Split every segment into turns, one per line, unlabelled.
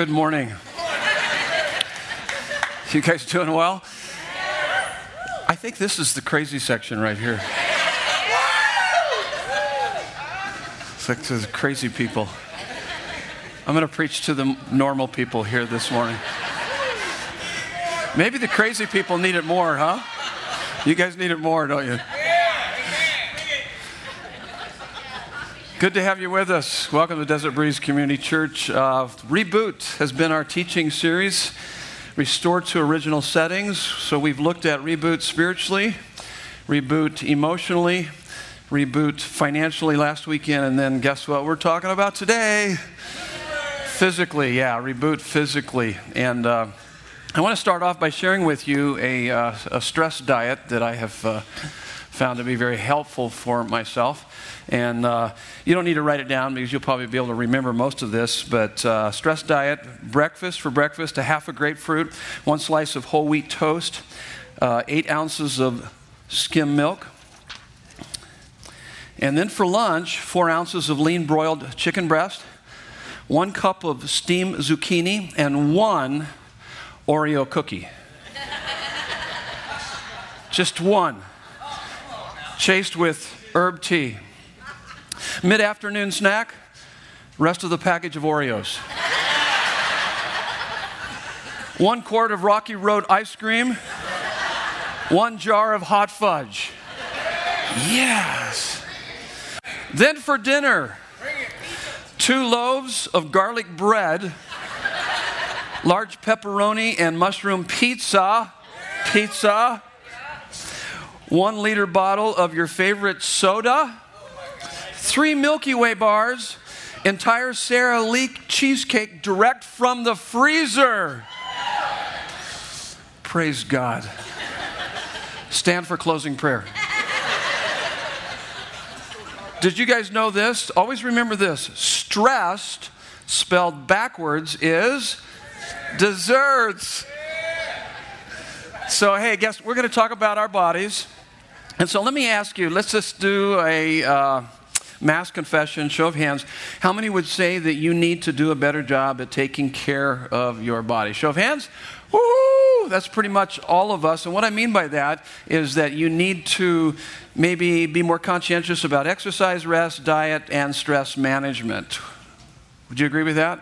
Good morning. You guys doing well? I think this is the crazy section right here. It's like the crazy people. I'm going to preach to the normal people here this morning. Maybe the crazy people need it more, huh? You guys need it more, don't you? Good to have you with us. Welcome to Desert Breeze Community Church. Uh, Reboot has been our teaching series, Restored to Original Settings. So we've looked at reboot spiritually, reboot emotionally, reboot financially last weekend, and then guess what we're talking about today? Physically, yeah, reboot physically. And uh, I want to start off by sharing with you a, uh, a stress diet that I have uh, found to be very helpful for myself. And uh, you don't need to write it down because you'll probably be able to remember most of this. But uh, stress diet breakfast for breakfast, a half a grapefruit, one slice of whole wheat toast, uh, eight ounces of skim milk. And then for lunch, four ounces of lean broiled chicken breast, one cup of steamed zucchini, and one Oreo cookie. Just one. Chased with herb tea. Mid afternoon snack, rest of the package of Oreos. one quart of Rocky Road ice cream, one jar of hot fudge. Yes. Then for dinner, two loaves of garlic bread, large pepperoni and mushroom pizza, pizza, one liter bottle of your favorite soda three Milky Way bars, entire Sara Lee cheesecake direct from the freezer. Praise God. Stand for closing prayer. Did you guys know this? Always remember this stressed, spelled backwards, is desserts. So, hey, guess we're going to talk about our bodies. And so let me ask you, let's just do a. Uh, mass confession, show of hands, how many would say that you need to do a better job at taking care of your body? Show of hands? Woo! That's pretty much all of us. And what I mean by that is that you need to maybe be more conscientious about exercise, rest, diet, and stress management. Would you agree with that?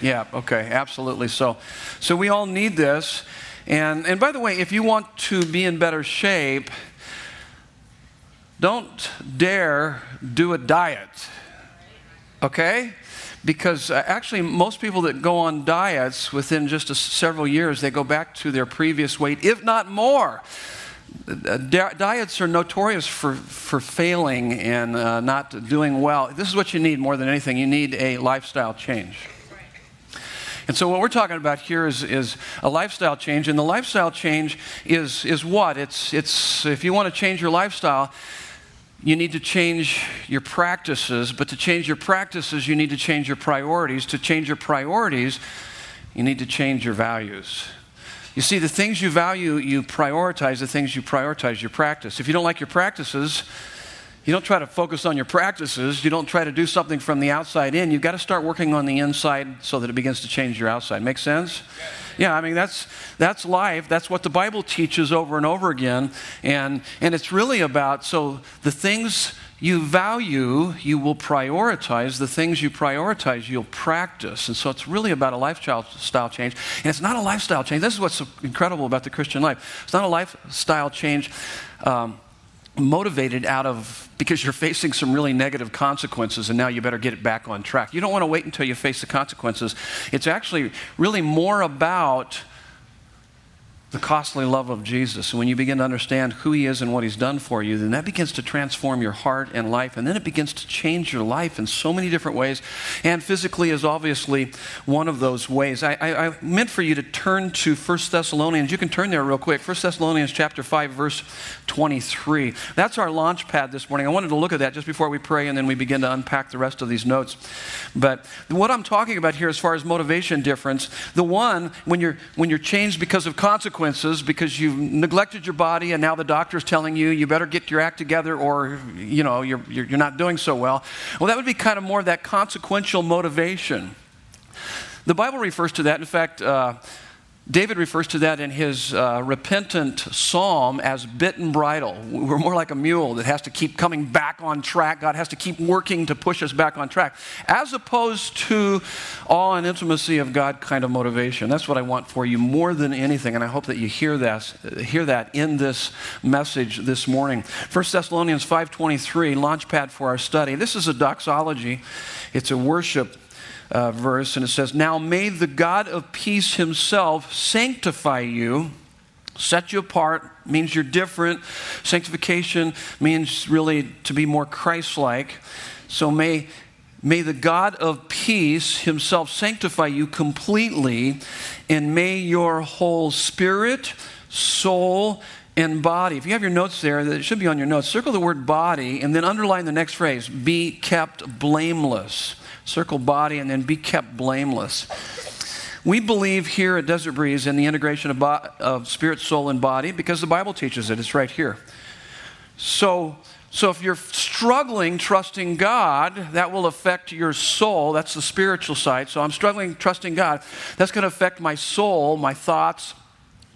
Yeah, okay, absolutely. So, so we all need this. And, and by the way, if you want to be in better shape, don't dare do a diet, okay? Because uh, actually, most people that go on diets within just a, several years, they go back to their previous weight, if not more. Uh, diets are notorious for, for failing and uh, not doing well. This is what you need more than anything. You need a lifestyle change. And so, what we're talking about here is, is a lifestyle change. And the lifestyle change is, is what? It's, it's, if you want to change your lifestyle, you need to change your practices, but to change your practices, you need to change your priorities. To change your priorities, you need to change your values. You see, the things you value, you prioritize. The things you prioritize, you practice. If you don't like your practices, you don't try to focus on your practices. You don't try to do something from the outside in. You've got to start working on the inside so that it begins to change your outside. Make sense? Yeah, I mean, that's, that's life. That's what the Bible teaches over and over again. And, and it's really about so the things you value, you will prioritize. The things you prioritize, you'll practice. And so it's really about a lifestyle change. And it's not a lifestyle change. This is what's incredible about the Christian life. It's not a lifestyle change. Um, motivated out of because you're facing some really negative consequences and now you better get it back on track. You don't want to wait until you face the consequences. It's actually really more about the costly love of Jesus. When you begin to understand who He is and what He's done for you, then that begins to transform your heart and life. And then it begins to change your life in so many different ways. And physically is obviously one of those ways. I, I, I meant for you to turn to 1 Thessalonians. You can turn there real quick. 1 Thessalonians chapter 5, verse 23. That's our launch pad this morning. I wanted to look at that just before we pray and then we begin to unpack the rest of these notes. But what I'm talking about here as far as motivation difference, the one, when you're, when you're changed because of consequences, consequences because you've neglected your body and now the doctor's telling you you better get your act together or you know you're, you're not doing so well well that would be kind of more of that consequential motivation The Bible refers to that. In fact, uh, David refers to that in his uh, repentant psalm as bit and bridle. We're more like a mule that has to keep coming back on track. God has to keep working to push us back on track, as opposed to awe and intimacy of God kind of motivation. That's what I want for you more than anything, and I hope that you hear that, hear that in this message this morning. 1 Thessalonians 5.23, launchpad for our study. This is a doxology. It's a worship uh, verse, and it says, Now may the God of peace himself sanctify you. Set you apart means you're different. Sanctification means really to be more Christ like. So may, may the God of peace himself sanctify you completely, and may your whole spirit, soul, and body. If you have your notes there, it should be on your notes. Circle the word body and then underline the next phrase be kept blameless circle body, and then be kept blameless. We believe here at Desert Breeze in the integration of, bo- of spirit, soul, and body because the Bible teaches it. It's right here. So, so if you're struggling trusting God, that will affect your soul. That's the spiritual side. So I'm struggling trusting God. That's going to affect my soul, my thoughts,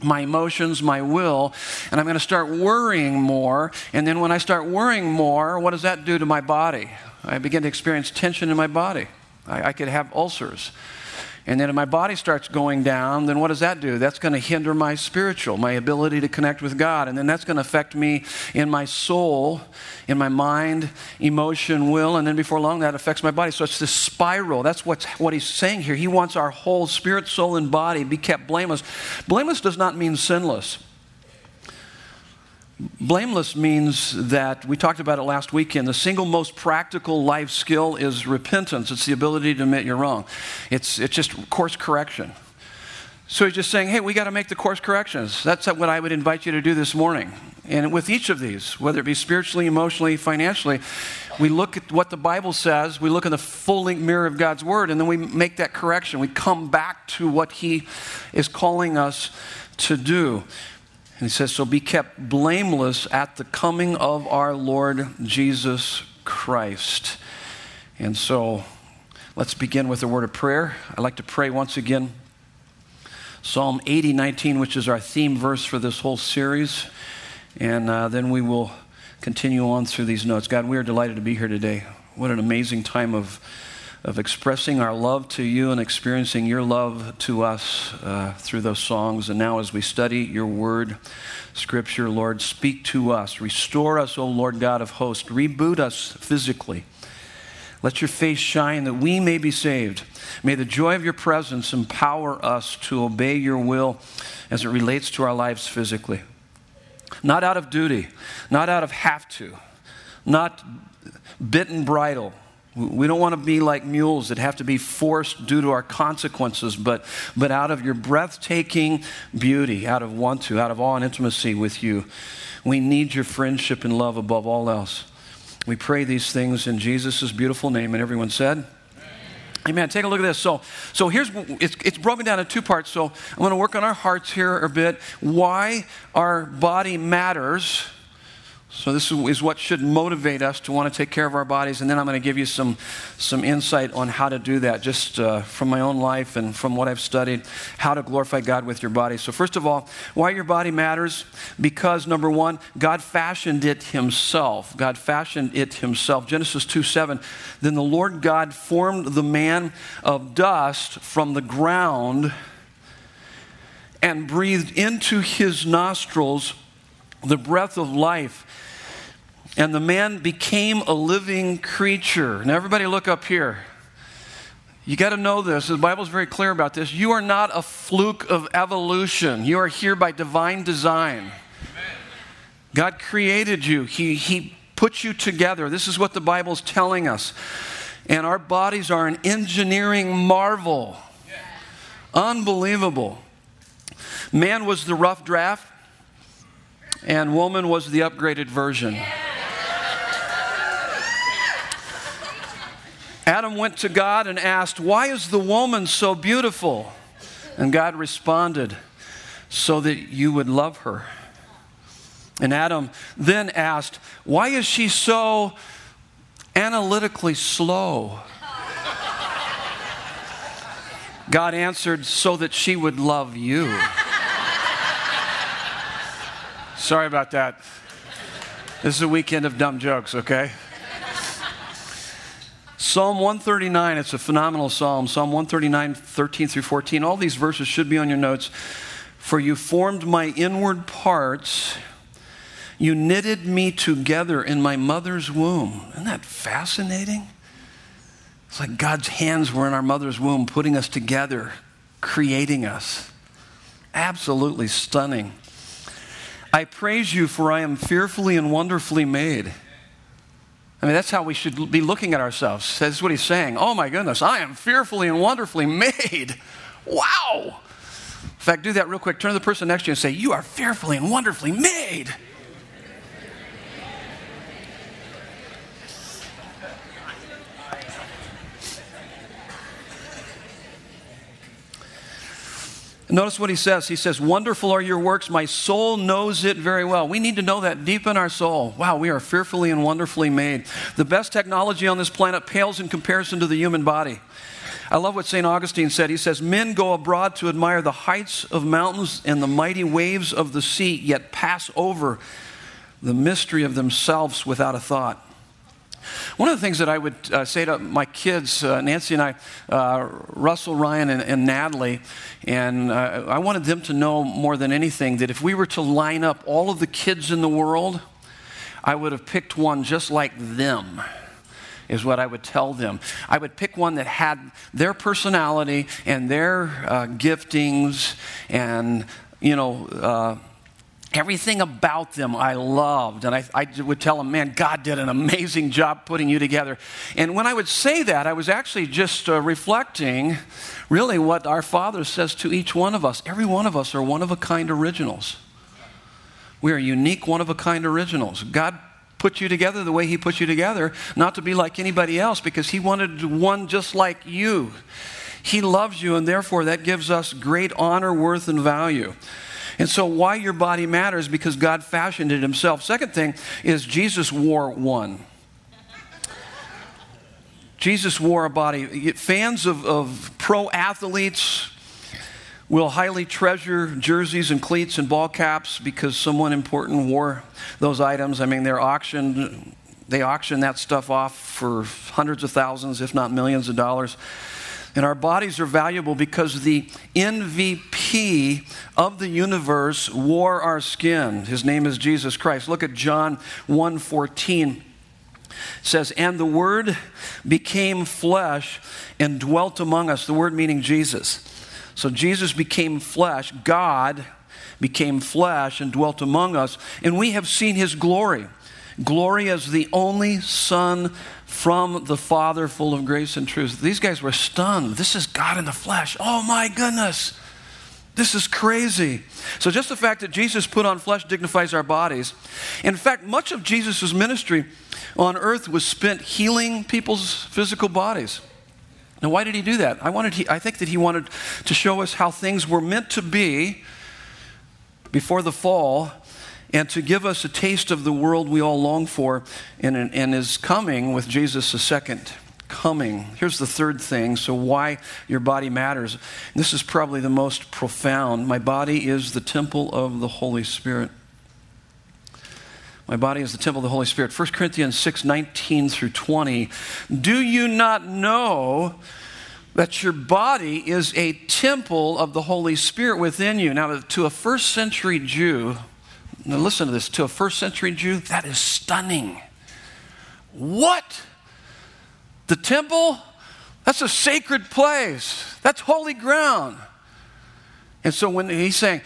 my emotions, my will, and I'm going to start worrying more. And then when I start worrying more, what does that do to my body? I begin to experience tension in my body. I, I could have ulcers. And then if my body starts going down, then what does that do? That's going to hinder my spiritual, my ability to connect with God. And then that's going to affect me in my soul, in my mind, emotion, will. And then before long, that affects my body. So it's this spiral. That's what's, what he's saying here. He wants our whole spirit, soul, and body be kept blameless. Blameless does not mean sinless. Blameless means that, we talked about it last weekend, the single most practical life skill is repentance. It's the ability to admit you're wrong. It's, it's just course correction. So he's just saying, hey, we got to make the course corrections. That's what I would invite you to do this morning. And with each of these, whether it be spiritually, emotionally, financially, we look at what the Bible says, we look in the full length mirror of God's Word, and then we make that correction. We come back to what He is calling us to do. And he says, So be kept blameless at the coming of our Lord Jesus Christ. And so let's begin with a word of prayer. I'd like to pray once again Psalm 80, 19, which is our theme verse for this whole series. And uh, then we will continue on through these notes. God, we are delighted to be here today. What an amazing time of of expressing our love to you and experiencing your love to us uh, through those songs. And now, as we study your word, scripture, Lord, speak to us. Restore us, O Lord God of hosts. Reboot us physically. Let your face shine that we may be saved. May the joy of your presence empower us to obey your will as it relates to our lives physically. Not out of duty, not out of have to, not bit and bridle we don't want to be like mules that have to be forced due to our consequences, but, but out of your breathtaking beauty, out of want to, out of awe and intimacy with you. We need your friendship and love above all else. We pray these things in Jesus' beautiful name. And everyone said, Amen. Take a look at this. So, so here's it's, it's broken down in two parts. So I'm going to work on our hearts here a bit. Why our body matters so, this is what should motivate us to want to take care of our bodies. And then I'm going to give you some, some insight on how to do that, just uh, from my own life and from what I've studied, how to glorify God with your body. So, first of all, why your body matters? Because, number one, God fashioned it Himself. God fashioned it Himself. Genesis 2 7. Then the Lord God formed the man of dust from the ground and breathed into his nostrils the breath of life and the man became a living creature. Now, everybody, look up here. You got to know this. The Bible is very clear about this. You are not a fluke of evolution, you are here by divine design. God created you, he, he put you together. This is what the Bible is telling us. And our bodies are an engineering marvel. Unbelievable. Man was the rough draft, and woman was the upgraded version. Adam went to God and asked, Why is the woman so beautiful? And God responded, So that you would love her. And Adam then asked, Why is she so analytically slow? God answered, So that she would love you. Sorry about that. This is a weekend of dumb jokes, okay? Psalm 139, it's a phenomenal psalm. Psalm 139, 13 through 14. All these verses should be on your notes. For you formed my inward parts, you knitted me together in my mother's womb. Isn't that fascinating? It's like God's hands were in our mother's womb, putting us together, creating us. Absolutely stunning. I praise you, for I am fearfully and wonderfully made. I mean, that's how we should be looking at ourselves. That's what he's saying. Oh my goodness, I am fearfully and wonderfully made. Wow. In fact, do that real quick. Turn to the person next to you and say, You are fearfully and wonderfully made. Notice what he says. He says, Wonderful are your works. My soul knows it very well. We need to know that deep in our soul. Wow, we are fearfully and wonderfully made. The best technology on this planet pales in comparison to the human body. I love what St. Augustine said. He says, Men go abroad to admire the heights of mountains and the mighty waves of the sea, yet pass over the mystery of themselves without a thought. One of the things that I would uh, say to my kids, uh, Nancy and I, uh, Russell, Ryan, and, and Natalie, and uh, I wanted them to know more than anything that if we were to line up all of the kids in the world, I would have picked one just like them is what I would tell them. I would pick one that had their personality and their uh, giftings and, you know, uh, Everything about them I loved. And I, I, would tell them, man, God did an amazing job putting you together. And when I would say that, I was actually just uh, reflecting really what our Father says to each one of us. Every one of us are one of a kind originals. We are unique, one of a kind originals. God put you together the way He put you together, not to be like anybody else, because He wanted one just like you. He loves you, and therefore that gives us great honor, worth, and value. And so, why your body matters because God fashioned it himself. Second thing is Jesus wore one. Jesus wore a body. Fans of, of pro athletes will highly treasure jerseys and cleats and ball caps because someone important wore those items. I mean, they're auctioned, they auction that stuff off for hundreds of thousands, if not millions of dollars. And our bodies are valuable because the MVP of the universe wore our skin. His name is Jesus Christ. Look at John 1:14. It says, "And the word became flesh and dwelt among us." The word meaning Jesus. So Jesus became flesh, God became flesh and dwelt among us, and we have seen his glory. Glory as the only Son from the Father, full of grace and truth. These guys were stunned. This is God in the flesh. Oh my goodness. This is crazy. So, just the fact that Jesus put on flesh dignifies our bodies. In fact, much of Jesus' ministry on earth was spent healing people's physical bodies. Now, why did he do that? I, wanted he, I think that he wanted to show us how things were meant to be before the fall and to give us a taste of the world we all long for and, and is coming with Jesus' a second coming. Here's the third thing so, why your body matters. This is probably the most profound. My body is the temple of the Holy Spirit. My body is the temple of the Holy Spirit. 1 Corinthians 6 19 through 20. Do you not know that your body is a temple of the Holy Spirit within you? Now, to a first century Jew, now, listen to this. To a first century Jew, that is stunning. What? The temple? That's a sacred place, that's holy ground. And so, when he's saying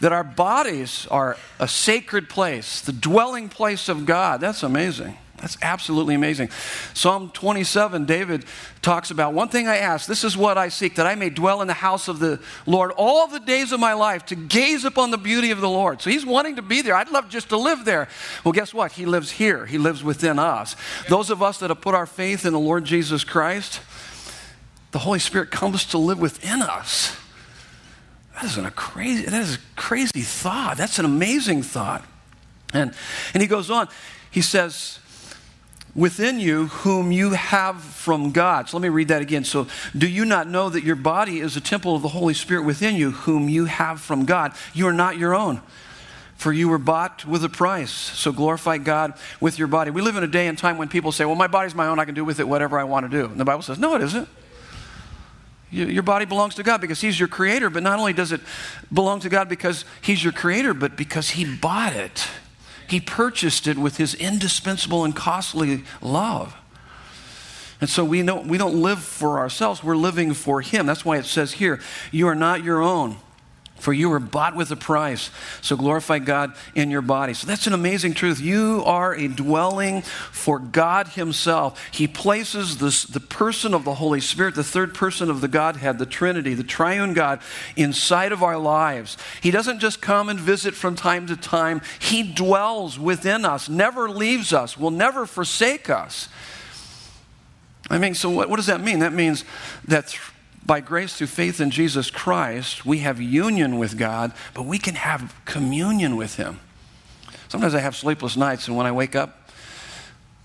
that our bodies are a sacred place, the dwelling place of God, that's amazing. That's absolutely amazing. Psalm 27, David talks about one thing I ask, this is what I seek, that I may dwell in the house of the Lord all the days of my life, to gaze upon the beauty of the Lord. So he's wanting to be there. I'd love just to live there. Well, guess what? He lives here, he lives within us. Those of us that have put our faith in the Lord Jesus Christ, the Holy Spirit comes to live within us. That isn't a crazy, that is a crazy thought. That's an amazing thought. And, and he goes on, he says, within you whom you have from God. So let me read that again. So, do you not know that your body is a temple of the Holy Spirit within you whom you have from God? You are not your own. For you were bought with a price. So glorify God with your body. We live in a day and time when people say, Well, my body's my own. I can do with it whatever I want to do. And the Bible says, No, it isn't. Your body belongs to God because He's your creator, but not only does it belong to God because He's your creator, but because He bought it. He purchased it with His indispensable and costly love. And so we, know, we don't live for ourselves, we're living for Him. That's why it says here, You are not your own. For you were bought with a price. So glorify God in your body. So that's an amazing truth. You are a dwelling for God Himself. He places this, the person of the Holy Spirit, the third person of the Godhead, the Trinity, the triune God, inside of our lives. He doesn't just come and visit from time to time, He dwells within us, never leaves us, will never forsake us. I mean, so what, what does that mean? That means that by grace through faith in Jesus Christ, we have union with God, but we can have communion with Him. Sometimes I have sleepless nights, and when I wake up,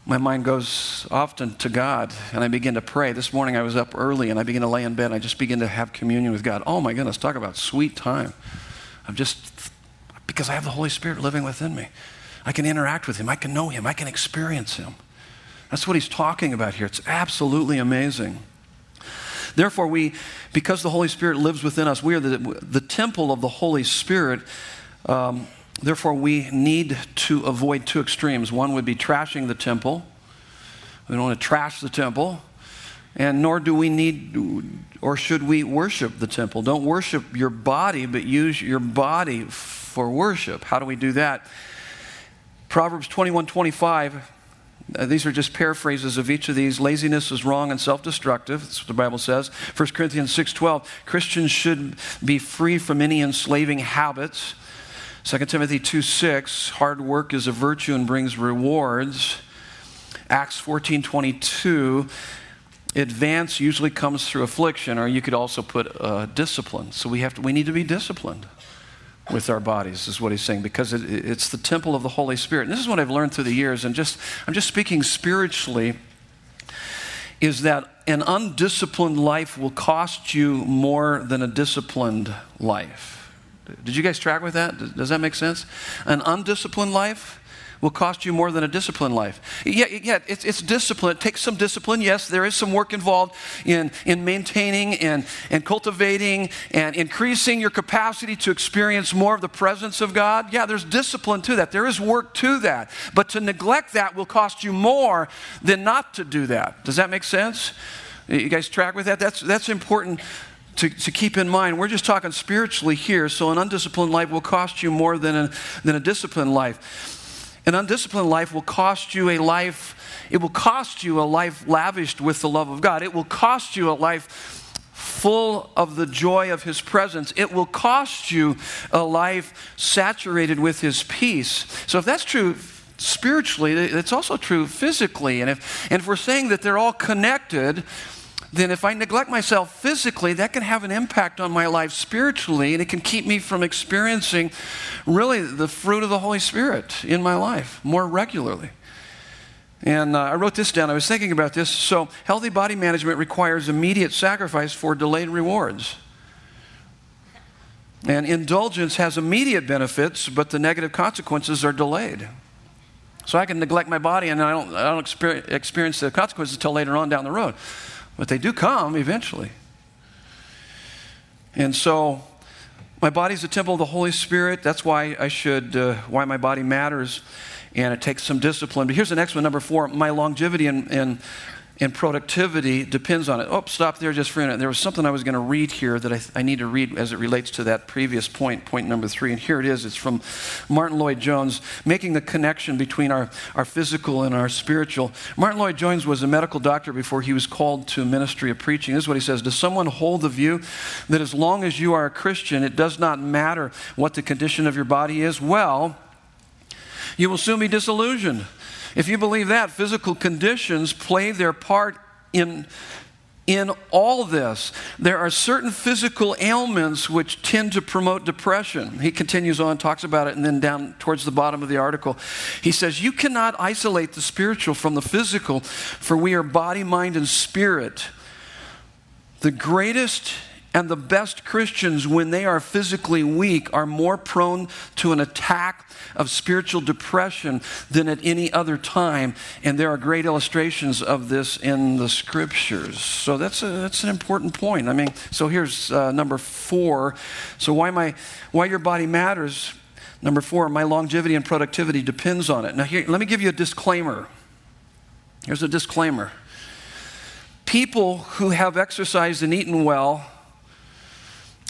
my mind goes often to God, and I begin to pray. This morning I was up early, and I begin to lay in bed, and I just begin to have communion with God. Oh my goodness, talk about sweet time. I'm just, because I have the Holy Spirit living within me. I can interact with Him, I can know Him, I can experience Him. That's what He's talking about here. It's absolutely amazing. Therefore, we, because the Holy Spirit lives within us, we are the, the temple of the Holy Spirit. Um, therefore, we need to avoid two extremes. One would be trashing the temple. We don't want to trash the temple. And nor do we need or should we worship the temple. Don't worship your body, but use your body for worship. How do we do that? Proverbs 21 25 uh, these are just paraphrases of each of these. Laziness is wrong and self-destructive. That's what the Bible says. 1 Corinthians 6.12, Christians should be free from any enslaving habits. 2 Timothy 2.6, hard work is a virtue and brings rewards. Acts 14.22, advance usually comes through affliction, or you could also put uh, discipline. So we, have to, we need to be disciplined with our bodies, is what he's saying, because it, it's the temple of the Holy Spirit. And this is what I've learned through the years, and just I'm just speaking spiritually, is that an undisciplined life will cost you more than a disciplined life. Did you guys track with that? Does that make sense? An undisciplined life will cost you more than a disciplined life. Yeah, yeah it's, it's discipline. It takes some discipline. Yes, there is some work involved in, in maintaining and, and cultivating and increasing your capacity to experience more of the presence of God. Yeah, there's discipline to that. There is work to that. But to neglect that will cost you more than not to do that. Does that make sense? You guys track with that? That's, that's important to, to, keep in mind. We're just talking spiritually here, so an undisciplined life will cost you more than a, than a disciplined life. An undisciplined life will cost you a life, it will cost you a life lavished with the love of God. It will cost you a life full of the joy of His presence. It will cost you a life saturated with His peace. So, if that's true spiritually, it's also true physically. And if, and if we're saying that they're all connected, then if I neglect myself physically, that can have an impact on my life spiritually, and it can keep me from experiencing really the fruit of the Holy Spirit in my life more regularly. And uh, I wrote this down. I was thinking about this. So, healthy body management requires immediate sacrifice for delayed rewards. And indulgence has immediate benefits, but the negative consequences are delayed. So I can neglect my body and I don't, I don't experience the consequences until later on down the road. But they do come eventually. And so, my body's a temple of the Holy Spirit. That's why I should, uh, why my body matters. And it takes some discipline. But here's the next one, number four my longevity and, and and productivity depends on it. Oh, stop there just for a minute. There was something I was going to read here that I, I, need to read as it relates to that previous point, point number three. And here it is. It's from Martyn Lloyd-Jones, making the connection between our, our physical and our spiritual. Martyn Lloyd-Jones was a medical doctor before he was called to ministry of preaching. This is what he says Does someone hold the view that as long as you are a Christian, it does not matter what the condition of your body is? Well, you will soon be disillusioned. If you believe that, physical conditions play their part in, in all this, there are certain physical ailments which tend to promote depression. He continues on, talks about it, and then down towards the bottom of the article, he says, You cannot isolate the spiritual from the physical, for we are body, mind, and spirit. The greatest and the best Christians, when they are physically weak, are more prone to an attack of spiritual depression than at any other time. And there are great illustrations of this in the scriptures. So that's, a, that's an important point. I mean, so here's uh, number four. So, why, my, why your body matters. Number four, my longevity and productivity depends on it. Now, here, let me give you a disclaimer. Here's a disclaimer. People who have exercised and eaten well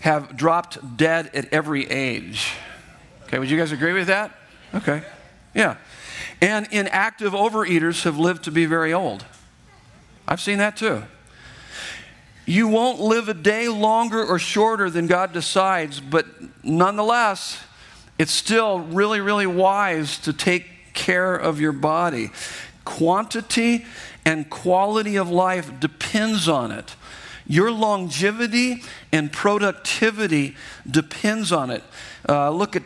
have dropped dead at every age. Okay, would you guys agree with that? Okay, yeah. And inactive overeaters have lived to be very old. I've seen that too. You won't live a day longer or shorter than God decides, but nonetheless, it's still really, really wise to take care of your body. Quantity and quality of life depends on it. Your longevity and productivity depends on it. Uh, look at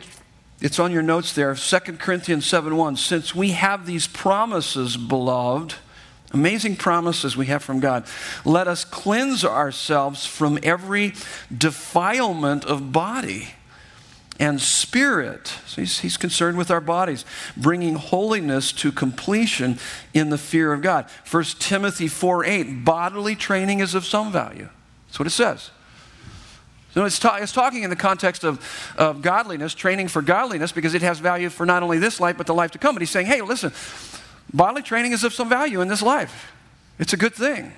it's on your notes there 2 corinthians 7 1 since we have these promises beloved amazing promises we have from god let us cleanse ourselves from every defilement of body and spirit. So he's, he's, concerned with our bodies, bringing holiness to completion in the fear of God. 1 Timothy 4 8, bodily training is of some value. That's what it says. So it's, ta- it's talking in the context of, of godliness, training for godliness, because it has value for not only this life, but the life to come. But he's saying, hey, listen, bodily training is of some value in this life. It's a good thing.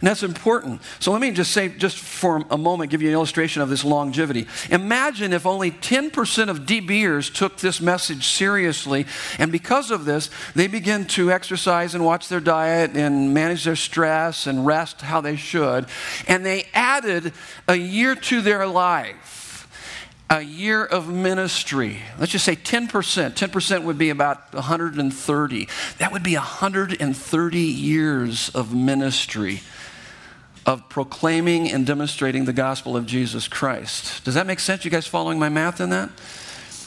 And that's important. So let me just say, just for a moment, give you an illustration of this longevity. Imagine if only 10% of DBers took this message seriously, and because of this, they begin to exercise and watch their diet and manage their stress and rest how they should, and they added a year to their life a year of ministry. Let's just say 10%. 10% would be about 130. That would be 130 years of ministry of proclaiming and demonstrating the gospel of Jesus Christ. Does that make sense? You guys following my math in that?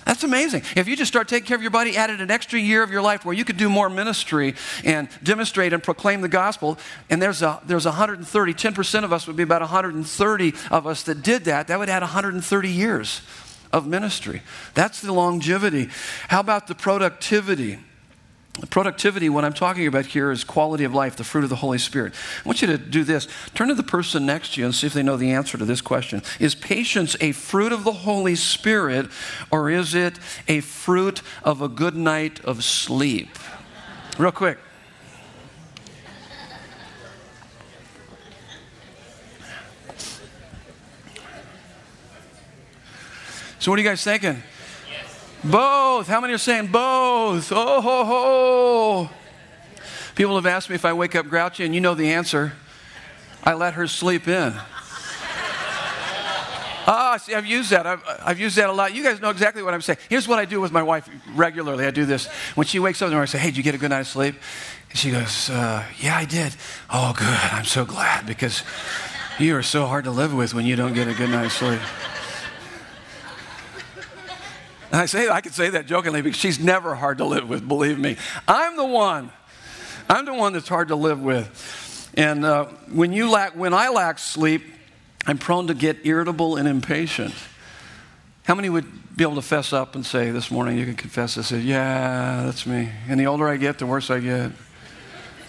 That's amazing. If you just start taking care of your body, added an extra year of your life where you could do more ministry and demonstrate and proclaim the gospel, and there's a there's 130, 10% of us would be about 130 of us that did that, that would add 130 years of ministry. That's the longevity. How about the productivity? Productivity, what I'm talking about here is quality of life, the fruit of the Holy Spirit. I want you to do this. Turn to the person next to you and see if they know the answer to this question. Is patience a fruit of the Holy Spirit, or is it a fruit of a good night of sleep? Real quick. So, what are you guys thinking? Both. How many are saying both? Oh, ho, ho. People have asked me if I wake up grouchy, and you know the answer. I let her sleep in. Ah, see, I've used that. I've, I've, used that a lot. You guys know exactly what I'm saying. Here's what I do with my wife regularly. I do this. When she wakes up in the morning, I say, Hey, did you get a good night's sleep? And she goes, uh, Yeah, I did. Oh, good. I'm so glad because you are so hard to live with when you don't get a good night's sleep. And I say I can say that jokingly because she's never hard to live with, believe me. I'm the one. I'm the one that's hard to live with. And uh, when you lack, when I lack sleep, I'm prone to get irritable and impatient. How many would be able to fess up and say this morning, you can confess this, say, yeah, that's me. And the older I get, the worse I get.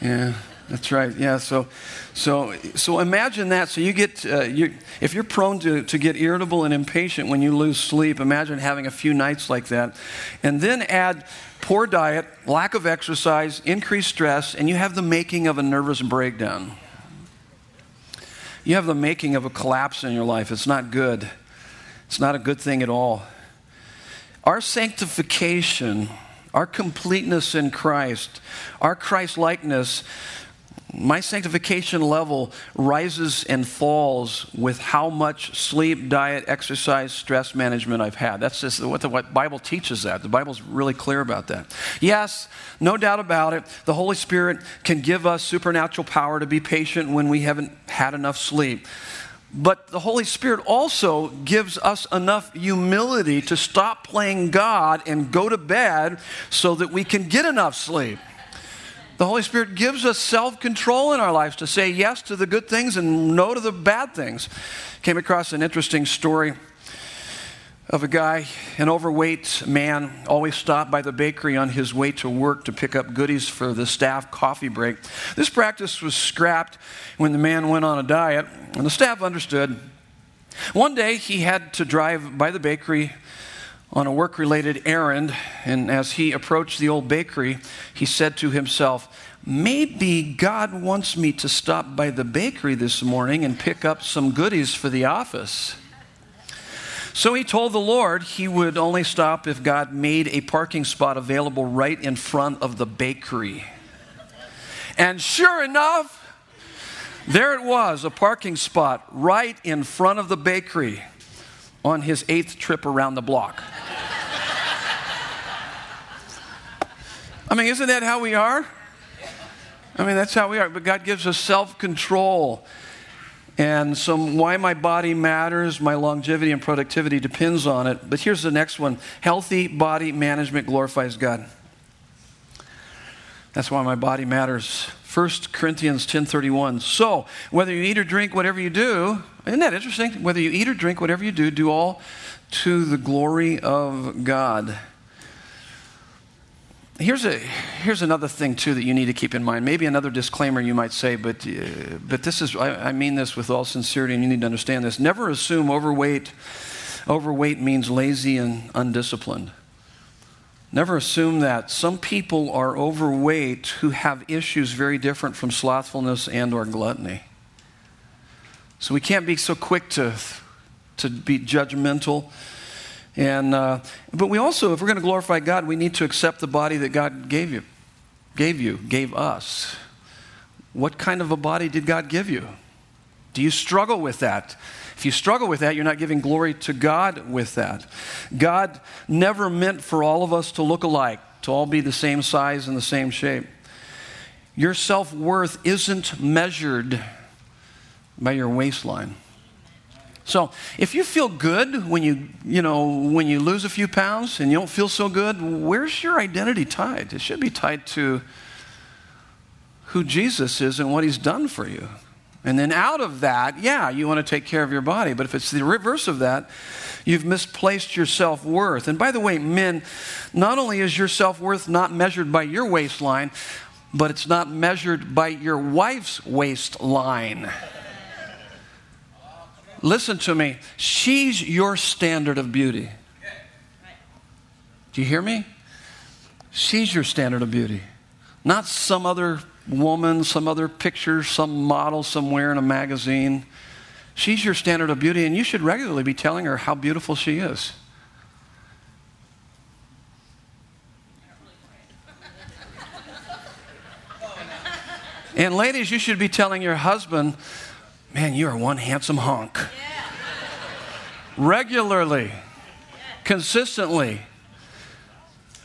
Yeah. That's right. Yeah. So, so, so imagine that. So you get, uh, you, if you're prone to, to get irritable and impatient when you lose sleep, imagine having a few nights like that. And then add poor diet, lack of exercise, increased stress, and you have the making of a nervous breakdown. You have the making of a collapse in your life. It's not good. It's not a good thing at all. Our sanctification, our completeness in Christ, our Christ likeness My sanctification level rises and falls with how much sleep, diet, exercise, stress management I've had. That's just what the what Bible teaches that. The Bible's really clear about that. Yes, no doubt about it, the Holy Spirit can give us supernatural power to be patient when we haven't had enough sleep. But the Holy Spirit also gives us enough humility to stop playing God and go to bed so that we can get enough sleep. The Holy Spirit gives us self control in our lives to say yes to the good things and no to the bad things. Came across an interesting story of a guy, an overweight man, always stopped by the bakery on his way to work to pick up goodies for the staff coffee break. This practice was scrapped when the man went on a diet, and the staff understood. One day he had to drive by the bakery on a work related errand, and as he approached the old bakery, he said to himself, Maybe God wants me to stop by the bakery this morning and pick up some goodies for the office. So he told the Lord he would only stop if God made a parking spot available right in front of the bakery. And sure enough, there it was, a parking spot right in front of the bakery on his eighth trip around the block. I mean, isn't that how we are? I mean, that's how we are. But God gives us self control. And so, why my body matters, my longevity and productivity depends on it. But here's the next one healthy body management glorifies God. That's why my body matters. 1 Corinthians 10:31. So, whether you eat or drink whatever you do, isn't that interesting? Whether you eat or drink whatever you do, do all to the glory of God. Here's, a, here's another thing, too, that you need to keep in mind. Maybe another disclaimer you might say, but, uh, but this is, I, I mean this with all sincerity, and you need to understand this. Never assume overweight, overweight means lazy and undisciplined. Never assume that. Some people are overweight who have issues very different from slothfulness and or gluttony. So we can't be so quick to, to be judgmental and, uh, but we also, if we're going to glorify God, we need to accept the body that God gave you, gave you, gave us. What kind of a body did God give you? Do you struggle with that? If you struggle with that, you're not giving glory to God with that. God never meant for all of us to look alike, to all be the same size and the same shape. Your self worth isn't measured by your waistline. So if you feel good when you, you know, when you lose a few pounds and you don't feel so good, where's your identity tied? It should be tied to who Jesus is and what he's done for you. And then out of that, yeah, you want to take care of your body. But if it's the reverse of that, you've misplaced your self worth. And by the way, men, not only is your self worth not measured by your waistline, but it's not measured by your wife's waistline. Listen to me. She's your standard of beauty. Do you hear me? She's your standard of beauty. Not some other woman, some other picture, some model somewhere in a magazine. She's your standard of beauty, and you should regularly be telling her how beautiful she is. And ladies, you should be telling your husband Man, you are one handsome honk. Yeah. Regularly, consistently,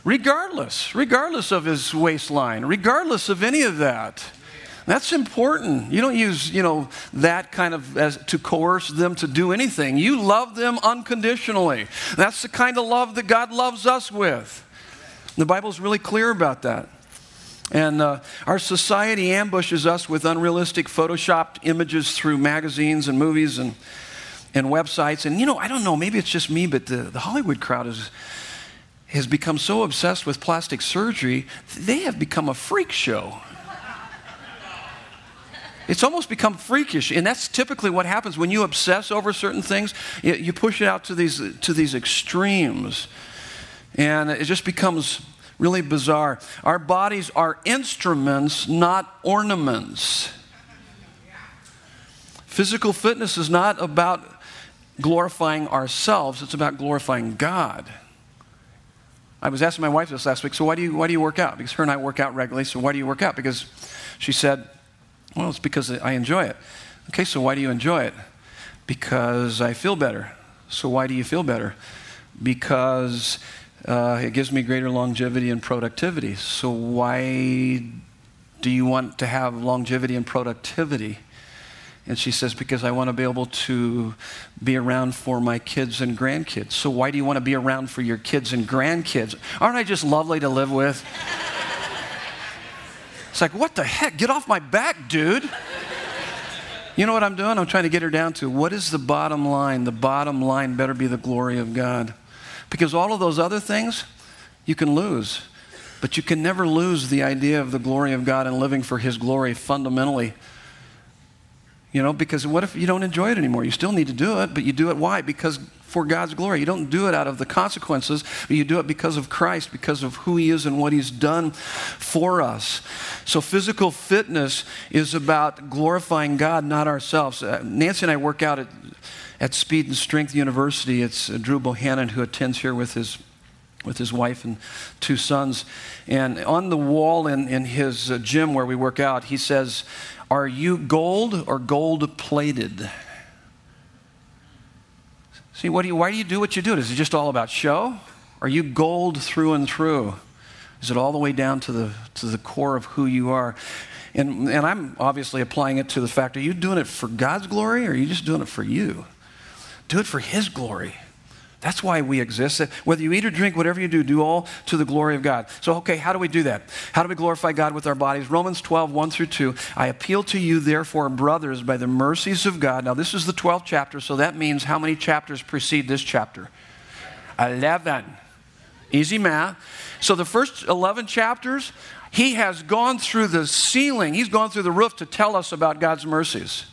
regardless, regardless of his waistline, regardless of any of that. That's important. You don't use, you know, that kind of as to coerce them to do anything. You love them unconditionally. That's the kind of love that God loves us with. The Bible's really clear about that. And uh, our society ambushes us with unrealistic photoshopped images through magazines and movies and, and websites. And, you know, I don't know, maybe it's just me, but the, the Hollywood crowd is, has become so obsessed with plastic surgery, they have become a freak show. It's almost become freakish, and that's typically what happens when you obsess over certain things. You, push it out to these, to these extremes, and it just becomes really bizarre. Our bodies are instruments, not ornaments. Physical fitness is not about glorifying ourselves, it's about glorifying God. I was asking my wife this last week, so why do you, why do you work out? Because her and I work out regularly, so why do you work out? Because she said, Well, it's because I enjoy it. Okay, so why do you enjoy it? Because I feel better. So why do you feel better? Because uh, it gives me greater longevity and productivity. So why do you want to have longevity and productivity? And she says, Because I want to be able to be around for my kids and grandkids. So, why do you want to be around for your kids and grandkids? Aren't I just lovely to live with? it's like, What the heck? Get off my back, dude. You know what I'm doing? I'm trying to get her down to what is the bottom line? The bottom line better be the glory of God. Because all of those other things you can lose. But you can never lose the idea of the glory of God and living for His glory fundamentally. You know, because what if you don't enjoy it anymore? You still need to do it, but you do it why? Because for God's glory. You don't do it out of the consequences, but you do it because of Christ, because of who He is and what He's done for us. So, physical fitness is about glorifying God, not ourselves. Uh, Nancy and I work out at, at Speed and Strength University. It's uh, Drew Bohannon who attends here with his with his wife and two sons. And on the wall in, in his uh, gym where we work out, he says, Are you gold or gold plated? See, what do you, why do you do what you do? Is it just all about show? Are you gold through and through? Is it all the way down to the, to the core of who you are? And, and I'm obviously applying it to the fact are you doing it for God's glory or are you just doing it for you? Do it for His glory. That's why we exist. Whether you eat or drink, whatever you do, do all to the glory of God. So, okay, how do we do that? How do we glorify God with our bodies? Romans 12, 1 through 2. I appeal to you, therefore, brothers, by the mercies of God. Now, this is the 12th chapter, so that means how many chapters precede this chapter? 11. Easy math. So, the first 11 chapters, he has gone through the ceiling, he's gone through the roof to tell us about God's mercies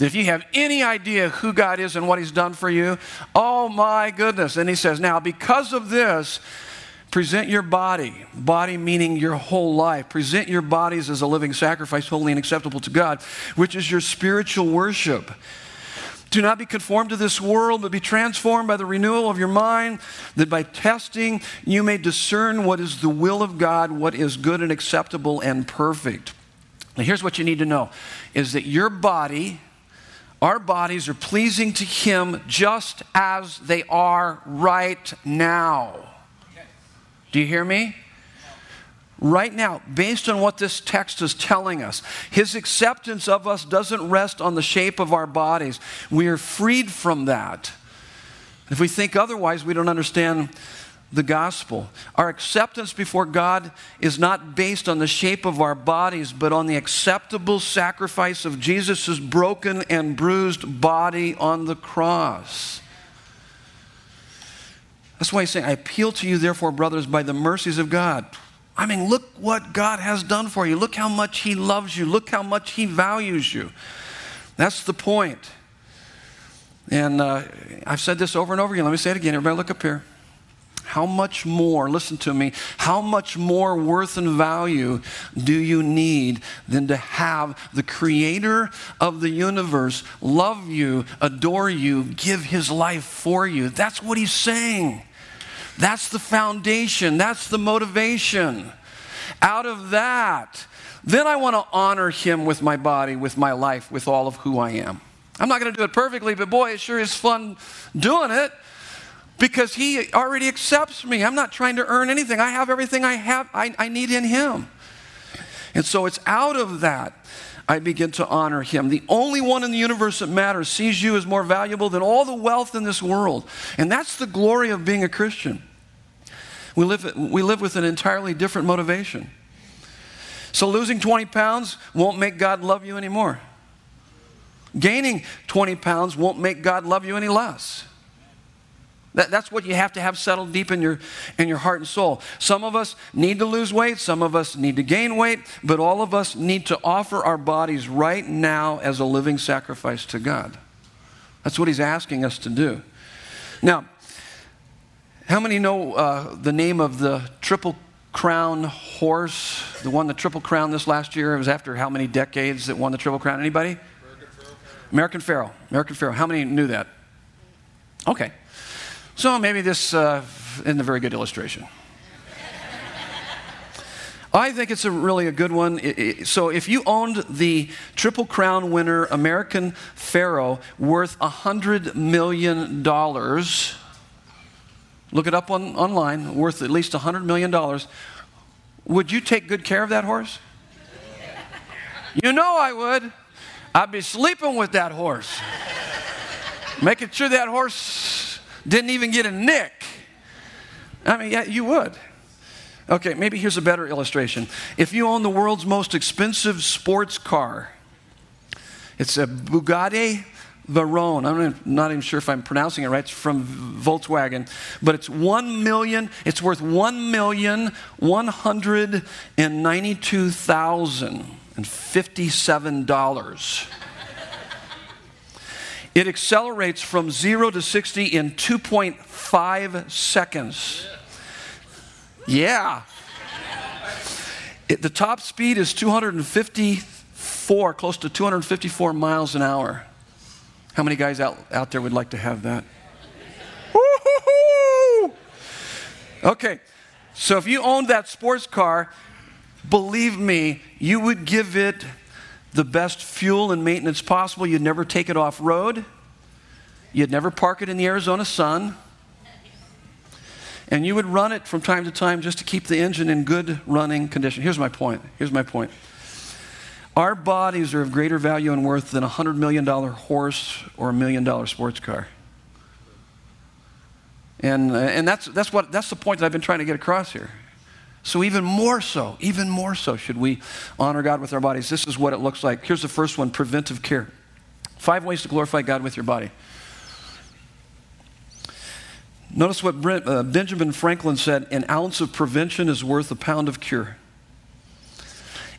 that if you have any idea who God is and what He's done for you, oh my goodness. And He says, now because of this, present your body, body meaning your whole life, present your bodies as a living sacrifice, holy and acceptable to God, which is your spiritual worship. Do not be conformed to this world, but be transformed by the renewal of your mind, that by testing you may discern what is the will of God, what is good and acceptable and perfect. Now, here's what you need to know is that your body our bodies are pleasing to Him just as they are right now. Do you hear me? Right now, based on what this text is telling us, His acceptance of us doesn't rest on the shape of our bodies. We are freed from that. If we think otherwise, we don't understand the gospel. Our acceptance before God is not based on the shape of our bodies, but on the acceptable sacrifice of Jesus' broken and bruised body on the cross. That's why he's saying, I appeal to you, therefore, brothers, by the mercies of God. I mean, look what God has done for you. Look how much He loves you. Look how much He values you. That's the point. And uh, I've said this over and over again. Let me say it again. Everybody, look up here. How much more, listen to me, how much more worth and value do you need than to have the creator of the universe love you, adore you, give his life for you? That's what he's saying. That's the foundation, that's the motivation. Out of that, then I want to honor him with my body, with my life, with all of who I am. I'm not going to do it perfectly, but boy, it sure is fun doing it because he already accepts me. I'm not trying to earn anything. I have everything I have I, I need in him. And so it's out of that I begin to honor him. The only one in the universe that matters sees you as more valuable than all the wealth in this world. And that's the glory of being a Christian. We live, we live with an entirely different motivation. So losing 20 pounds won't make God love you anymore. Gaining 20 pounds won't make God love you any less. That, that's what you have to have settled deep in your, in your heart and soul. Some of us need to lose weight, some of us need to gain weight, but all of us need to offer our bodies right now as a living sacrifice to God. That's what He's asking us to do. Now, how many know uh, the name of the Triple Crown horse, the one the Triple Crown this last year? It was after how many decades that won the Triple Crown? Anybody? American Pharoah. American Pharoah. How many knew that? Okay. So maybe this uh, isn't a very good illustration. I think it's a really a good one. So if you owned the Triple Crown winner American Pharoah worth $100 million, look it up on, online, worth at least $100 million, would you take good care of that horse? You know I would. I'd be sleeping with that horse, making sure that horse didn't even get a nick. I mean, yeah, you would. Okay, maybe here's a better illustration. If you own the world's most expensive sports car, it's a Bugatti Veyron. I'm not even sure if I'm pronouncing it right. It's from Volkswagen, but it's one million. It's worth one million one hundred and ninety-two thousand and fifty-seven dollars. It accelerates from zero to sixty in two point five seconds. Yeah. It, the top speed is 254, close to 254 miles an hour. How many guys out, out there would like to have that? Okay, so if you owned that sports car, believe me, you would give it the best fuel and maintenance possible. You'd never take it off road. You'd never park it in the Arizona sun. And you would run it from time to time just to keep the engine in good running condition. Here's my point. Here's my point. Our bodies are of greater value and worth than a $100 million horse or a million dollar sports car. And, uh, and that's, that's, what, that's the point that I've been trying to get across here. So, even more so, even more so, should we honor God with our bodies. This is what it looks like. Here's the first one preventive care. Five ways to glorify God with your body. Notice what uh, Benjamin Franklin said an ounce of prevention is worth a pound of cure.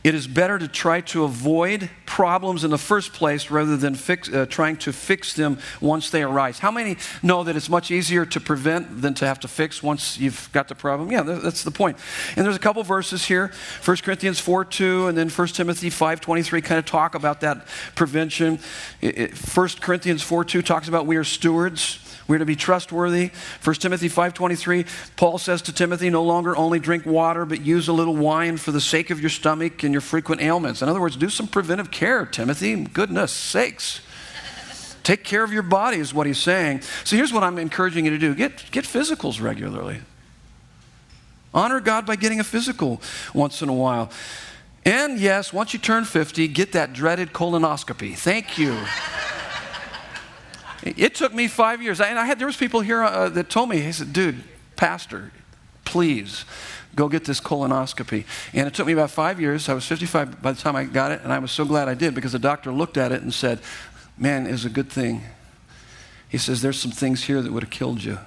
It is better to try to avoid problems in the first place rather than fix, uh, trying to fix them once they arise. How many know that it's much easier to prevent than to have to fix once you've got the problem? Yeah, that's the point. And there's a couple verses here 1 Corinthians 4 2 and then 1 Timothy 5 23 kind of talk about that prevention. It, it, 1 Corinthians 4 2 talks about we are stewards we're to be trustworthy. 1 Timothy 5:23, Paul says to Timothy, "No longer only drink water, but use a little wine for the sake of your stomach and your frequent ailments." In other words, do some preventive care, Timothy. Goodness sakes. Take care of your body is what he's saying. So here's what I'm encouraging you to do. Get, get physicals regularly. Honor God by getting a physical once in a while. And yes, once you turn 50, get that dreaded colonoscopy. Thank you. It took me five years. And I had, there was people here uh, that told me, he said, dude, pastor, please go get this colonoscopy. And it took me about five years. I was 55 by the time I got it, and I was so glad I did because the doctor looked at it and said, man, it's a good thing. He says, there's some things here that would have killed you.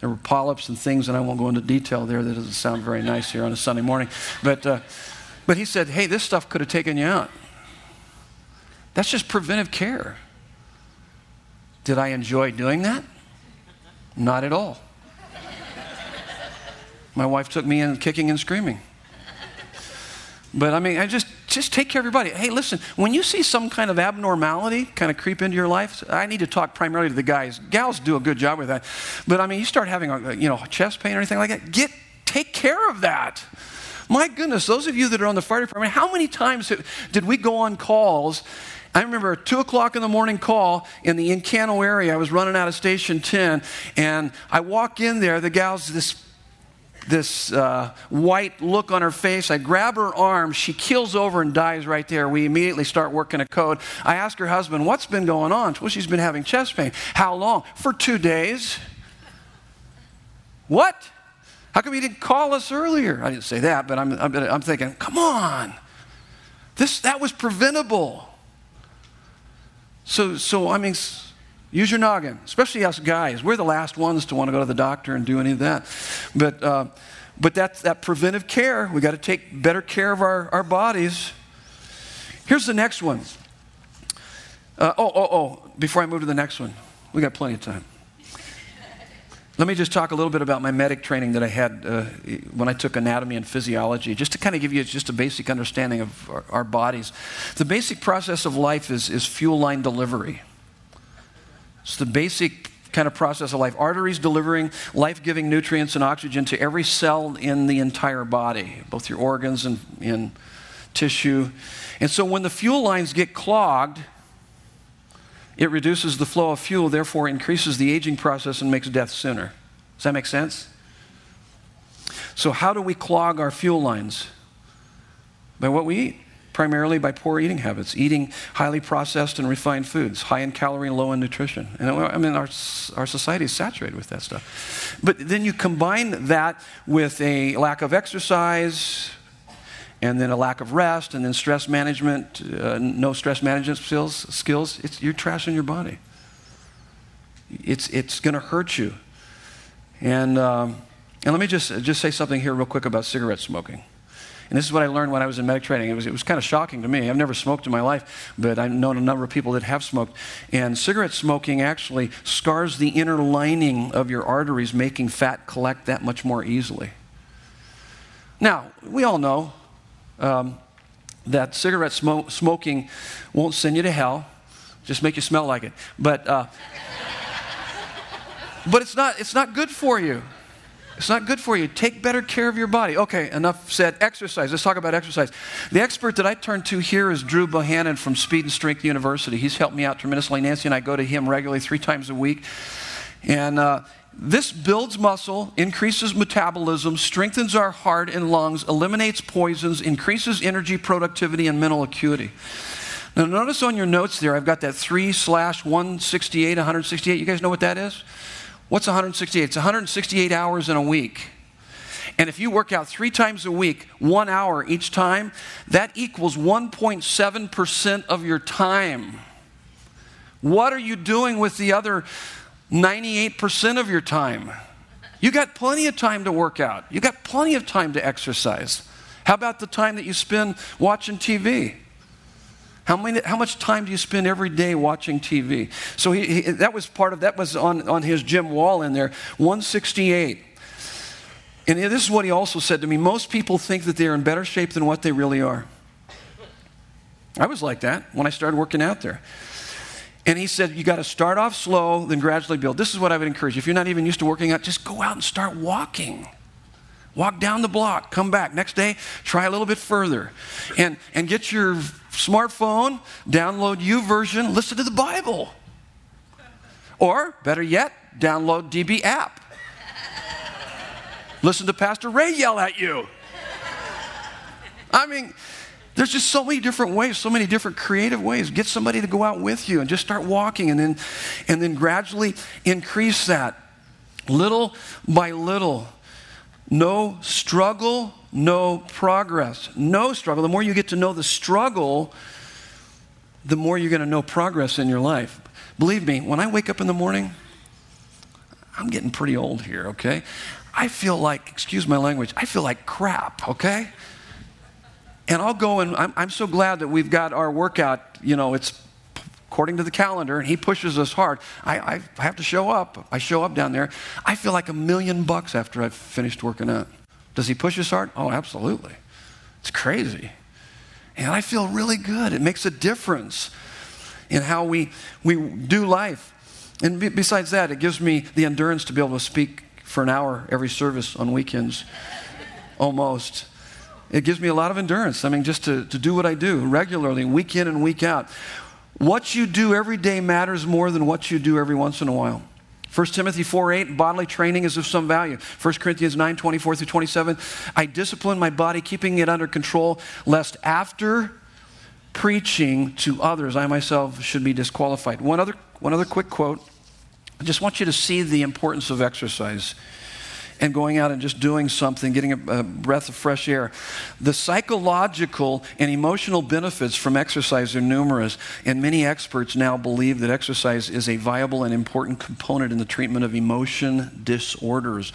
There were polyps and things, and I won't go into detail there. That doesn't sound very nice here on a Sunday morning. But, uh, but he said, hey, this stuff could have taken you out. That's just preventive care. Did I enjoy doing that? Not at all. My wife took me in kicking and screaming. But I mean, I just just take care of your body. Hey, listen, when you see some kind of abnormality kind of creep into your life, I need to talk primarily to the guys. Gals do a good job with that. But I mean, you start having a, you know, chest pain or anything like that, get take care of that. My goodness, those of you that are on the fire department, how many times did we go on calls I remember a two o'clock in the morning call in the Encanto area. I was running out of Station 10, and I walk in there. The gal's this this uh, white look on her face. I grab her arm. She keels over and dies right there. We immediately start working a code. I ask her husband, What's been going on? Well, she's been having chest pain. How long? For two days. What? How come you didn't call us earlier? I didn't say that, but I'm, I'm, I'm thinking, Come on. This, that was preventable. So, so I mean, use your noggin, especially us guys. We're the last ones to want to go to the doctor and do any of that. But, uh, but that's that preventive care. We got to take better care of our, our bodies. Here's the next one. Uh, oh, oh, oh, before I move to the next one, we got plenty of time. Let me just talk a little bit about my medic training that I had uh, when I took anatomy and physiology, just to kind of give you just a basic understanding of our, our bodies. The basic process of life is, is fuel line delivery. It's the basic kind of process of life. Arteries delivering life giving nutrients and oxygen to every cell in the entire body, both your organs and in tissue. And so when the fuel lines get clogged, it reduces the flow of fuel, therefore increases the aging process and makes death sooner. Does that make sense? So, how do we clog our fuel lines? By what we eat, primarily by poor eating habits, eating highly processed and refined foods, high in calorie and low in nutrition. And I mean, our, our society is saturated with that stuff. But then you combine that with a lack of exercise, and then a lack of rest, and then stress management, uh, no stress management skills, skills it's, you're trashing your body. It's, it's going to hurt you. And, um, and let me just, just say something here, real quick, about cigarette smoking. And this is what I learned when I was in medic training. It was, it was kind of shocking to me. I've never smoked in my life, but I've known a number of people that have smoked. And cigarette smoking actually scars the inner lining of your arteries, making fat collect that much more easily. Now, we all know um, that cigarette smoke, smoking won't send you to hell, just make you smell like it. But, uh, but it's, not, it's not good for you. It's not good for you. Take better care of your body. Okay, enough said. Exercise. Let's talk about exercise. The expert that I turn to here is Drew Bohannon from Speed and Strength University. He's helped me out tremendously. Nancy and I go to him regularly three times a week. And uh, this builds muscle, increases metabolism, strengthens our heart and lungs, eliminates poisons, increases energy productivity and mental acuity. Now, notice on your notes there, I've got that 3 slash 168, 168. You guys know what that is? What's 168? It's 168 hours in a week. And if you work out three times a week, one hour each time, that equals 1.7% of your time. What are you doing with the other 98% of your time. You got plenty of time to work out. You got plenty of time to exercise. How about the time that you spend watching TV? How, many, how much time do you spend every day watching TV? So he, he, that was part of that was on, on his gym wall in there, 168. And this is what he also said to me. Most people think that they're in better shape than what they really are. I was like that when I started working out there. And he said, You got to start off slow, then gradually build. This is what I would encourage. If you're not even used to working out, just go out and start walking. Walk down the block, come back. Next day, try a little bit further. And, and get your smartphone, download U YouVersion, listen to the Bible. Or, better yet, download DB app. listen to Pastor Ray yell at you. I mean, there's just so many different ways, so many different creative ways. Get somebody to go out with you and just start walking and then, and then gradually increase that little by little. No struggle, no progress. No struggle. The more you get to know the struggle, the more you're going to know progress in your life. Believe me, when I wake up in the morning, I'm getting pretty old here, okay? I feel like, excuse my language, I feel like crap, okay? And I'll go and I'm, I'm so glad that we've got our workout, you know, it's according to the calendar, and he pushes us hard. I, I have to show up. I show up down there. I feel like a million bucks after I've finished working out. Does he push us hard? Oh, absolutely. It's crazy. And I feel really good. It makes a difference in how we, we do life. And be, besides that, it gives me the endurance to be able to speak for an hour every service on weekends, almost. It gives me a lot of endurance. I mean, just to, to do what I do regularly, week in and week out. What you do every day matters more than what you do every once in a while. 1 Timothy 4 8, bodily training is of some value. 1 Corinthians 9 24 through 27, I discipline my body, keeping it under control, lest after preaching to others, I myself should be disqualified. One other, one other quick quote. I just want you to see the importance of exercise and going out and just doing something, getting a, a, breath of fresh air. The psychological and emotional benefits from exercise are numerous, and many experts now believe that exercise is a viable and important component in the treatment of emotion disorders.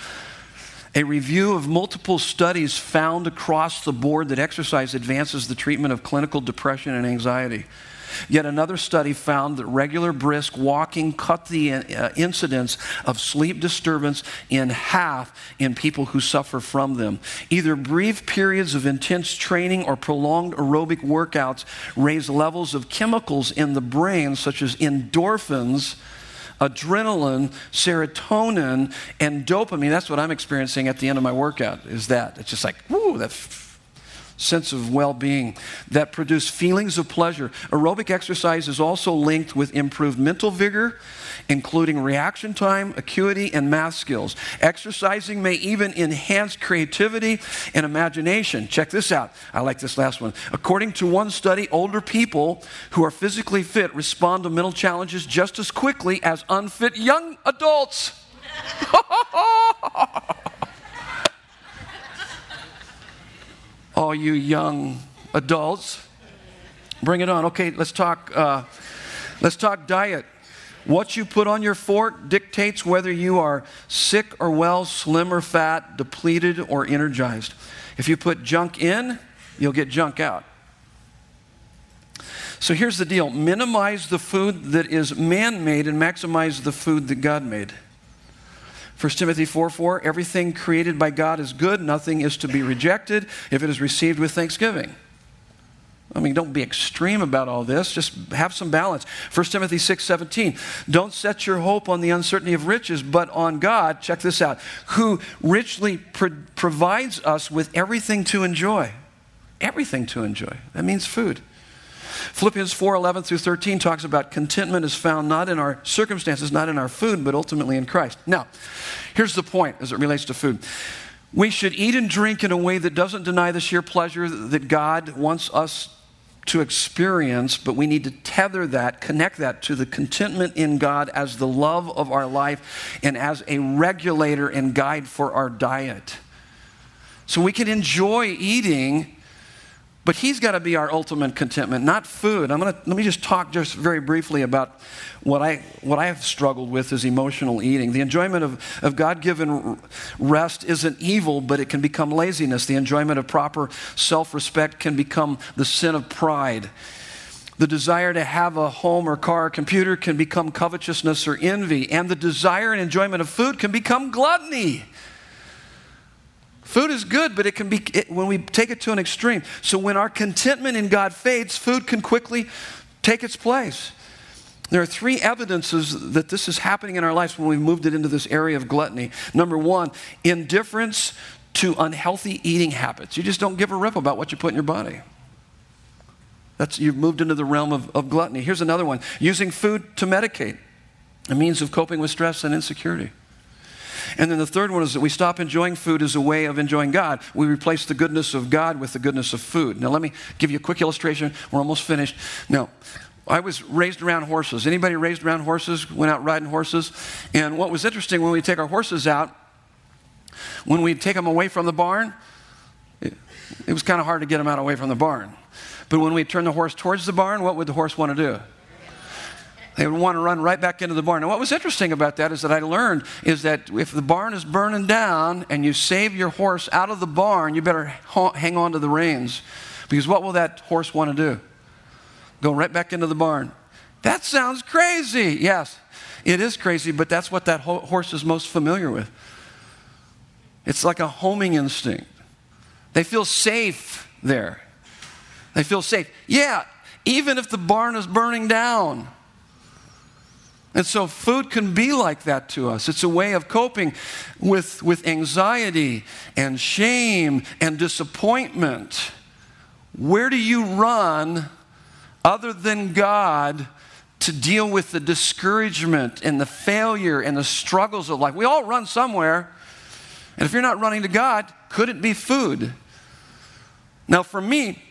A review of multiple studies found across the board that exercise advances the treatment of clinical depression and anxiety. Yet another study found that regular brisk walking cut the uh, incidence of sleep disturbance in half in people who suffer from them. Either brief periods of intense training or prolonged aerobic workouts raise levels of chemicals in the brain, such as endorphins adrenaline, serotonin, and dopamine. That's what I'm experiencing at the end of my workout, is that. It's just like, whoo, that sense of well being that produce feelings of pleasure. Aerobic exercise is also linked with improved mental vigor, including reaction time, acuity, and math skills. Exercising may even enhance creativity and imagination. Check this out. I like this last one. According to one study, older people who are physically fit respond to mental challenges just as quickly as unfit young adults. all you young adults. Bring it on. Okay, let's talk. Uh, let's talk diet. What you put on your fork dictates whether you are sick or well, slim or fat, depleted or energized. If you put junk in, you'll get junk out. So here's the deal minimize the food that is man made and maximize the food that God made. 1 Timothy 4 4, everything created by God is good, nothing is to be rejected if it is received with thanksgiving. I mean, don't be extreme about all this. Just have some balance. 1 Timothy 6 17. Don't set your hope on the uncertainty of riches, but on God, check this out, who richly pro- provides us with everything to enjoy. Everything to enjoy. That means food. Philippians 4 11 through 13 talks about contentment is found not in our circumstances, not in our food, but ultimately in Christ. Now, here's the point as it relates to food. We should eat and drink in a way that doesn't deny the sheer pleasure that God wants us to experience, but we need to tether that, connect that to the contentment in God as the love of our life and as a regulator and guide for our diet. So we can enjoy eating but he's got to be our ultimate contentment, not food. I'm to let me just talk just very briefly about what I what I have struggled with is emotional eating. The enjoyment of, of God-given rest isn't evil, but it can become laziness. The enjoyment of proper self-respect can become the sin of pride. The desire to have a home or car or computer can become covetousness or envy, and the desire and enjoyment of food can become gluttony. Food is good, but it can be it, when we take it to an extreme. So when our contentment in God fades, food can quickly take its place. There are three evidences that this is happening in our lives when we've moved it into this area of gluttony. Number one, indifference to unhealthy eating habits. You just don't give a rip about what you put in your body. That's, you've moved into the realm of, of gluttony. Here's another one using food to medicate, a means of coping with stress and insecurity. And then the third one is that we stop enjoying food as a way of enjoying God. We replace the goodness of God with the goodness of food. Now, let me give you a quick illustration. We're almost finished. Now, I was raised around horses. Anybody raised around horses? Went out riding horses? And what was interesting when we take our horses out, when we take them away from the barn, it, it was kind of hard to get them out away from the barn. But when we turn the horse towards the barn, what would the horse want to do? They would want to run right back into the barn. And what was interesting about that is that I learned is that if the barn is burning down and you save your horse out of the barn, you better hang on to the reins. Because what will that horse want to do? Go right back into the barn. That sounds crazy. Yes, it is crazy, but that's what that horse is most familiar with. It's like a homing instinct. They feel safe there. They feel safe. Yeah, even if the barn is burning down. And so food can be like that to us. It's a way of coping with, with anxiety and shame and disappointment. Where do you run other than God to deal with the discouragement and the failure and the struggles of life? We all run somewhere. And if you're not running to God, could it be food? Now, for me,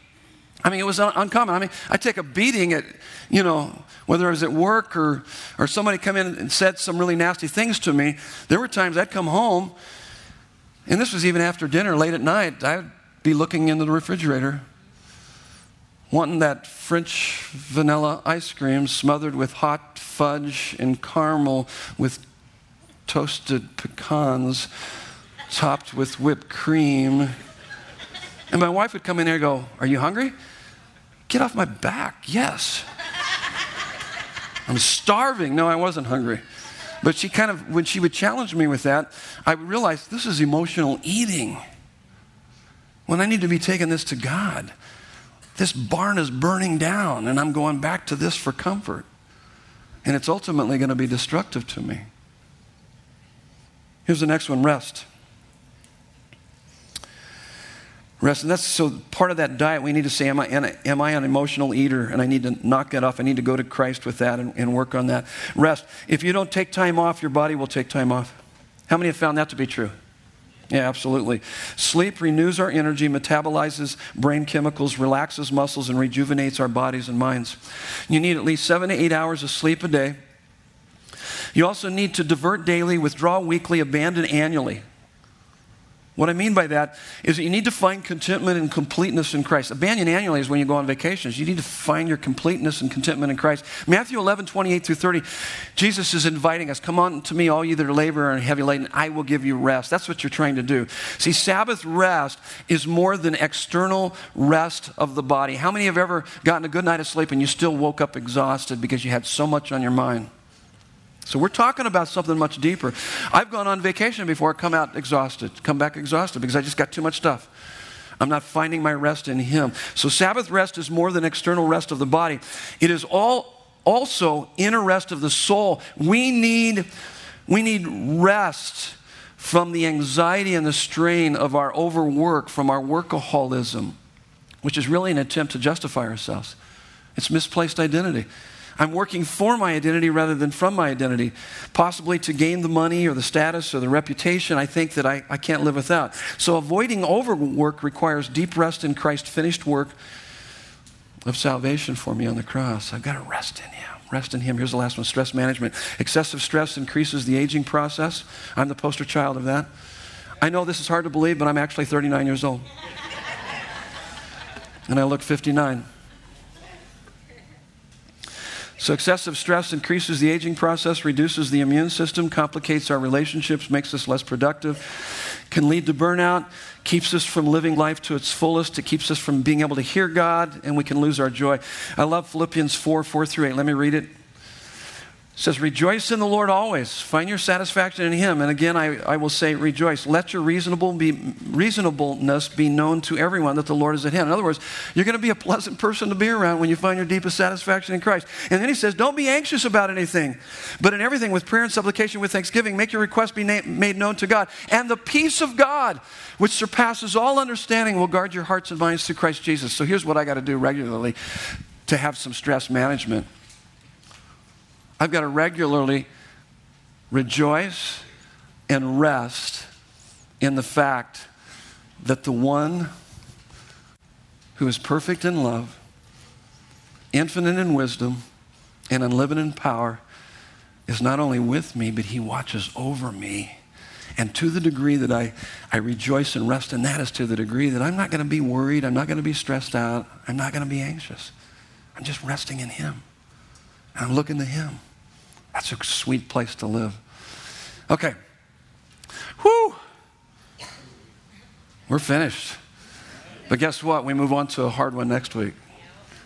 I mean, it was un- uncommon. I mean, I take a beating at, you know, whether I was at work or, or somebody come in and said some really nasty things to me. There were times I'd come home, and this was even after dinner, late at night, I'd be looking into the refrigerator, wanting that French vanilla ice cream smothered with hot fudge and caramel with toasted pecans topped with whipped cream. And my wife would come in there and go, Are you hungry? Get off my back. Yes. I'm starving. No, I wasn't hungry. But she kind of, when she would challenge me with that, I realized this is emotional eating. When I need to be taking this to God, this barn is burning down, and I'm going back to this for comfort. And it's ultimately going to be destructive to me. Here's the next one rest. Rest. And that's so part of that diet, we need to say, am I, am I an emotional eater? And I need to knock that off. I need to go to Christ with that and, and work on that. Rest. If you don't take time off, your body will take time off. How many have found that to be true? Yeah, absolutely. Sleep renews our energy, metabolizes brain chemicals, relaxes muscles, and rejuvenates our bodies and minds. You need at least seven to eight hours of sleep a day. You also need to divert daily, withdraw weekly, abandon annually. What I mean by that is that you need to find contentment and completeness in Christ. Abandon annually is when you go on vacations. You need to find your completeness and contentment in Christ. Matthew 11, 28 through 30, Jesus is inviting us, Come on to me, all you that are labor and heavy laden, I will give you rest. That's what you're trying to do. See, Sabbath rest is more than external rest of the body. How many have ever gotten a good night of sleep and you still woke up exhausted because you had so much on your mind? So we're talking about something much deeper. I've gone on vacation before, come out exhausted, come back exhausted because I just got too much stuff. I'm not finding my rest in Him. So Sabbath rest is more than external rest of the body. It is all also inner rest of the soul. We need, we need rest from the anxiety and the strain of our overwork, from our workaholism, which is really an attempt to justify ourselves. It's misplaced identity. I'm working for my identity rather than from my identity, possibly to gain the money or the status or the reputation I think that I, I can't live without. So avoiding overwork requires deep rest in Christ's finished work of salvation for me on the cross. I've got to rest in Him. Rest in Him. Here's the last one stress management. Excessive stress increases the aging process. I'm the poster child of that. I know this is hard to believe, but I'm actually 39 years old. and I look 59. So, excessive stress increases the aging process, reduces the immune system, complicates our relationships, makes us less productive, can lead to burnout, keeps us from living life to its fullest. It keeps us from being able to hear God, and we can lose our joy. I love Philippians 4 4 through 8. Let me read it says, Rejoice in the Lord always. Find your satisfaction in Him. And again, I, I will say, Rejoice. Let your reasonable be, reasonableness be known to everyone that the Lord is at hand. In other words, you're going to be a pleasant person to be around when you find your deepest satisfaction in Christ. And then He says, Don't be anxious about anything, but in everything, with prayer and supplication, with thanksgiving, make your request be na- made known to God. And the peace of God, which surpasses all understanding, will guard your hearts and minds through Christ Jesus. So here's what I got to do regularly to have some stress management. I've got to regularly rejoice and rest in the fact that the one who is perfect in love, infinite in wisdom, and unlimited in power is not only with me, but he watches over me. And to the degree that I, I rejoice and rest in that is to the degree that I'm not going to be worried, I'm not going to be stressed out, I'm not going to be anxious. I'm just resting in him. I'm looking to him. That's a sweet place to live. Okay. Whew. We're finished. But guess what? We move on to a hard one next week.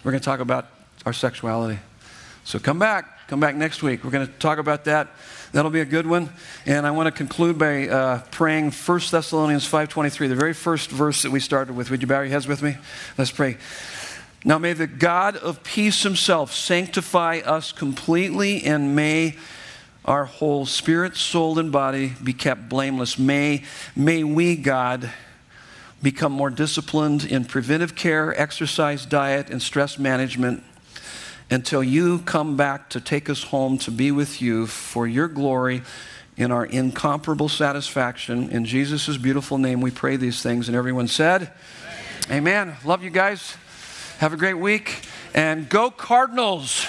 We're going to talk about our sexuality. So come back. Come back next week. We're going to talk about that. That'll be a good one. And I want to conclude by uh, praying 1 Thessalonians 5.23, the very first verse that we started with. Would you bow your heads with me? Let's pray. Now may the God of peace himself sanctify us completely, and may our whole spirit, soul, and body be kept blameless. May, may we, God, become more disciplined in preventive care, exercise, diet, and stress management until you come back to take us home to be with you for your glory in our incomparable satisfaction. In Jesus' beautiful name, we pray these things. And everyone said, Amen. Amen. Love you guys. Have a great week and go Cardinals.